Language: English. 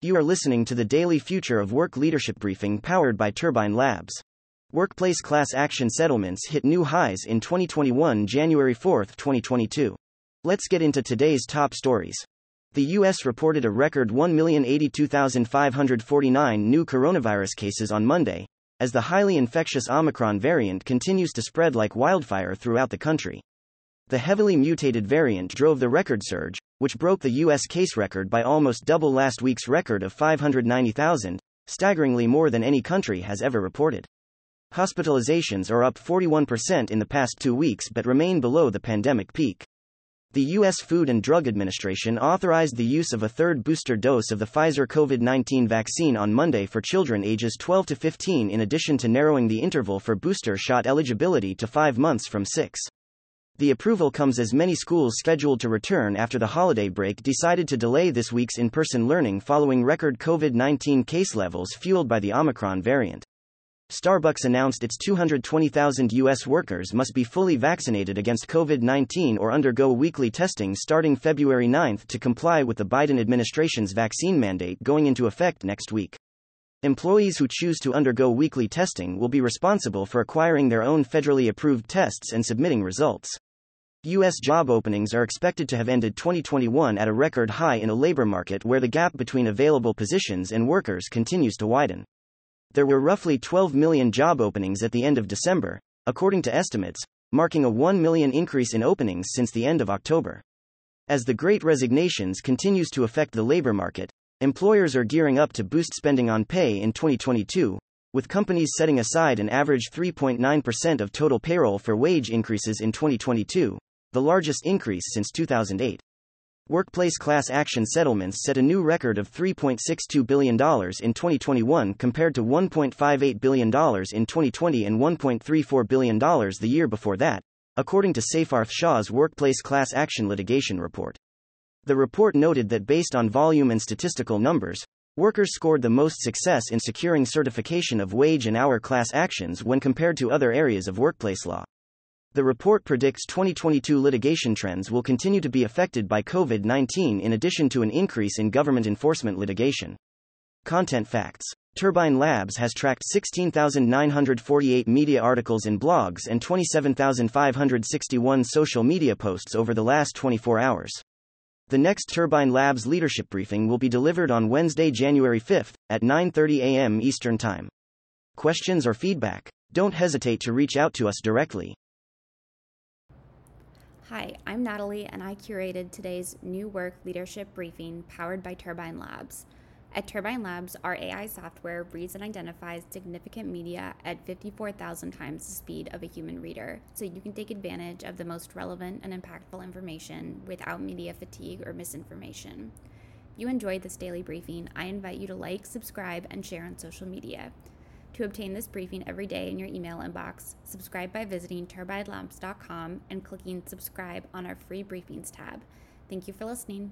You are listening to the daily Future of Work Leadership Briefing powered by Turbine Labs. Workplace class action settlements hit new highs in 2021, January 4, 2022. Let's get into today's top stories. The U.S. reported a record 1,082,549 new coronavirus cases on Monday, as the highly infectious Omicron variant continues to spread like wildfire throughout the country. The heavily mutated variant drove the record surge, which broke the U.S. case record by almost double last week's record of 590,000, staggeringly more than any country has ever reported. Hospitalizations are up 41% in the past two weeks but remain below the pandemic peak. The U.S. Food and Drug Administration authorized the use of a third booster dose of the Pfizer COVID 19 vaccine on Monday for children ages 12 to 15, in addition to narrowing the interval for booster shot eligibility to five months from six. The approval comes as many schools scheduled to return after the holiday break decided to delay this week's in person learning following record COVID 19 case levels fueled by the Omicron variant. Starbucks announced its 220,000 U.S. workers must be fully vaccinated against COVID 19 or undergo weekly testing starting February 9 to comply with the Biden administration's vaccine mandate going into effect next week. Employees who choose to undergo weekly testing will be responsible for acquiring their own federally approved tests and submitting results. U.S. job openings are expected to have ended 2021 at a record high in a labor market where the gap between available positions and workers continues to widen. There were roughly 12 million job openings at the end of December, according to estimates, marking a 1 million increase in openings since the end of October. As the great resignations continues to affect the labor market, employers are gearing up to boost spending on pay in 2022, with companies setting aside an average 3.9% of total payroll for wage increases in 2022, the largest increase since 2008. Workplace class action settlements set a new record of $3.62 billion in 2021 compared to $1.58 billion in 2020 and $1.34 billion the year before that, according to Seyfarth Shaw's Workplace Class Action Litigation Report. The report noted that based on volume and statistical numbers, workers scored the most success in securing certification of wage and hour class actions when compared to other areas of workplace law. The report predicts 2022 litigation trends will continue to be affected by COVID 19 in addition to an increase in government enforcement litigation. Content Facts Turbine Labs has tracked 16,948 media articles and blogs and 27,561 social media posts over the last 24 hours. The next Turbine Labs leadership briefing will be delivered on Wednesday, January 5th at 9:30 a.m. Eastern Time. Questions or feedback? Don't hesitate to reach out to us directly. Hi, I'm Natalie, and I curated today's New Work Leadership Briefing powered by Turbine Labs. At Turbine Labs, our AI software reads and identifies significant media at 54,000 times the speed of a human reader, so you can take advantage of the most relevant and impactful information without media fatigue or misinformation. If you enjoyed this daily briefing, I invite you to like, subscribe, and share on social media. To obtain this briefing every day in your email inbox, subscribe by visiting turbinelabs.com and clicking subscribe on our free briefings tab. Thank you for listening.